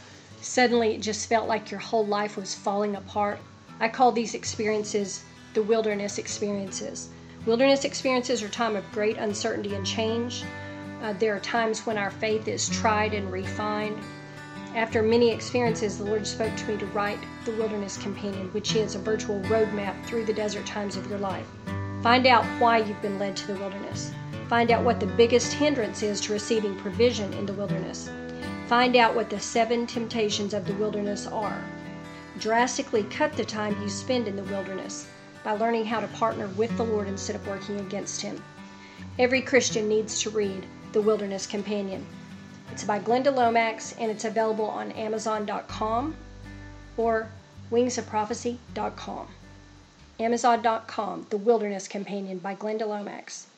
suddenly it just felt like your whole life was falling apart? I call these experiences the wilderness experiences. Wilderness experiences are time of great uncertainty and change. Uh, there are times when our faith is tried and refined. After many experiences, the Lord spoke to me to write The Wilderness Companion, which is a virtual roadmap through the desert times of your life. Find out why you've been led to the wilderness. Find out what the biggest hindrance is to receiving provision in the wilderness. Find out what the seven temptations of the wilderness are. drastically cut the time you spend in the wilderness by learning how to partner with the Lord instead of working against Him. Every Christian needs to read The Wilderness Companion. It's by Glenda Lomax and it's available on Amazon.com or wingsofprophecy.com. Amazon.com, The Wilderness Companion by Glenda Lomax.